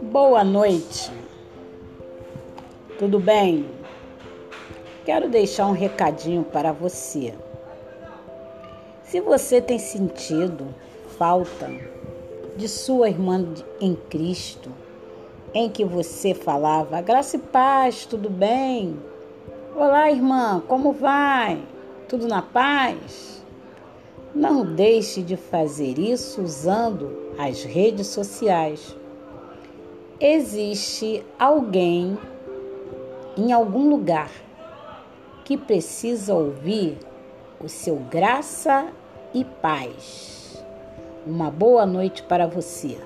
Boa noite. Tudo bem? Quero deixar um recadinho para você. Se você tem sentido falta de sua irmã em Cristo, em que você falava graça e paz, tudo bem? Olá, irmã, como vai? Tudo na paz? Não deixe de fazer isso usando as redes sociais existe alguém em algum lugar que precisa ouvir o seu graça e paz. Uma boa noite para você.